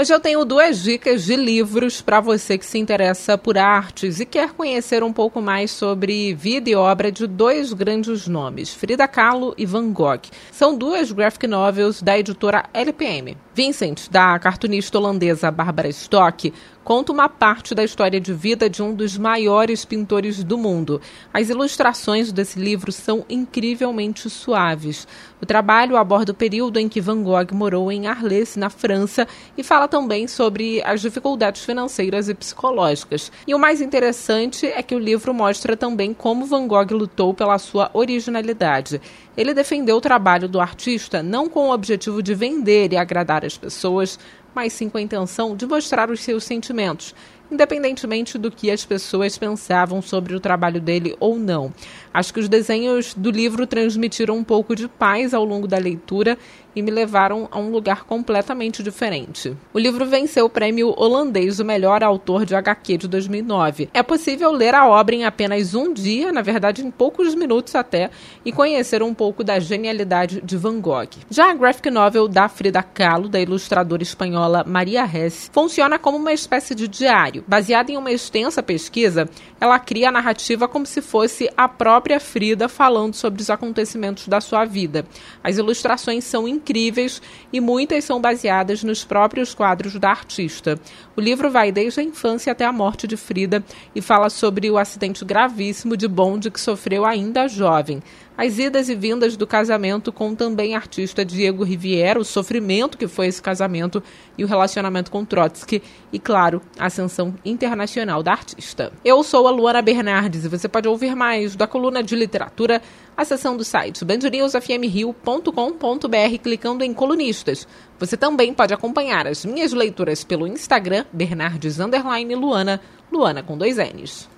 Hoje eu tenho duas dicas de livros para você que se interessa por artes e quer conhecer um pouco mais sobre vida e obra de dois grandes nomes, Frida Kahlo e Van Gogh. São duas graphic novels da editora LPM. Vincent, da cartunista holandesa Barbara Stock, conta uma parte da história de vida de um dos maiores pintores do mundo. As ilustrações desse livro são incrivelmente suaves. O trabalho aborda o período em que Van Gogh morou em Arles, na França, e fala também sobre as dificuldades financeiras e psicológicas. E o mais interessante é que o livro mostra também como Van Gogh lutou pela sua originalidade. Ele defendeu o trabalho do artista não com o objetivo de vender e agradar as pessoas, mas sim com a intenção de mostrar os seus sentimentos, independentemente do que as pessoas pensavam sobre o trabalho dele ou não. Acho que os desenhos do livro transmitiram um pouco de paz ao longo da leitura e me levaram a um lugar completamente diferente. O livro venceu o prêmio holandês do melhor autor de HQ de 2009. É possível ler a obra em apenas um dia, na verdade em poucos minutos até, e conhecer um pouco da genialidade de Van Gogh. Já a graphic novel da Frida Kahlo, da ilustradora Maria Hess, funciona como uma espécie de diário. Baseada em uma extensa pesquisa, ela cria a narrativa como se fosse a própria Frida falando sobre os acontecimentos da sua vida. As ilustrações são incríveis e muitas são baseadas nos próprios quadros da artista. O livro vai desde a infância até a morte de Frida e fala sobre o acidente gravíssimo de bonde que sofreu ainda jovem. As idas e vindas do casamento com também artista Diego Riviera, o sofrimento que foi esse casamento e o relacionamento com Trotsky e, claro, a ascensão internacional da artista. Eu sou a Luana Bernardes e você pode ouvir mais da coluna de literatura acessando o site bandnewsfmrio.com.br clicando em colunistas. Você também pode acompanhar as minhas leituras pelo Instagram, Bernardes Luana, Luana com dois N's.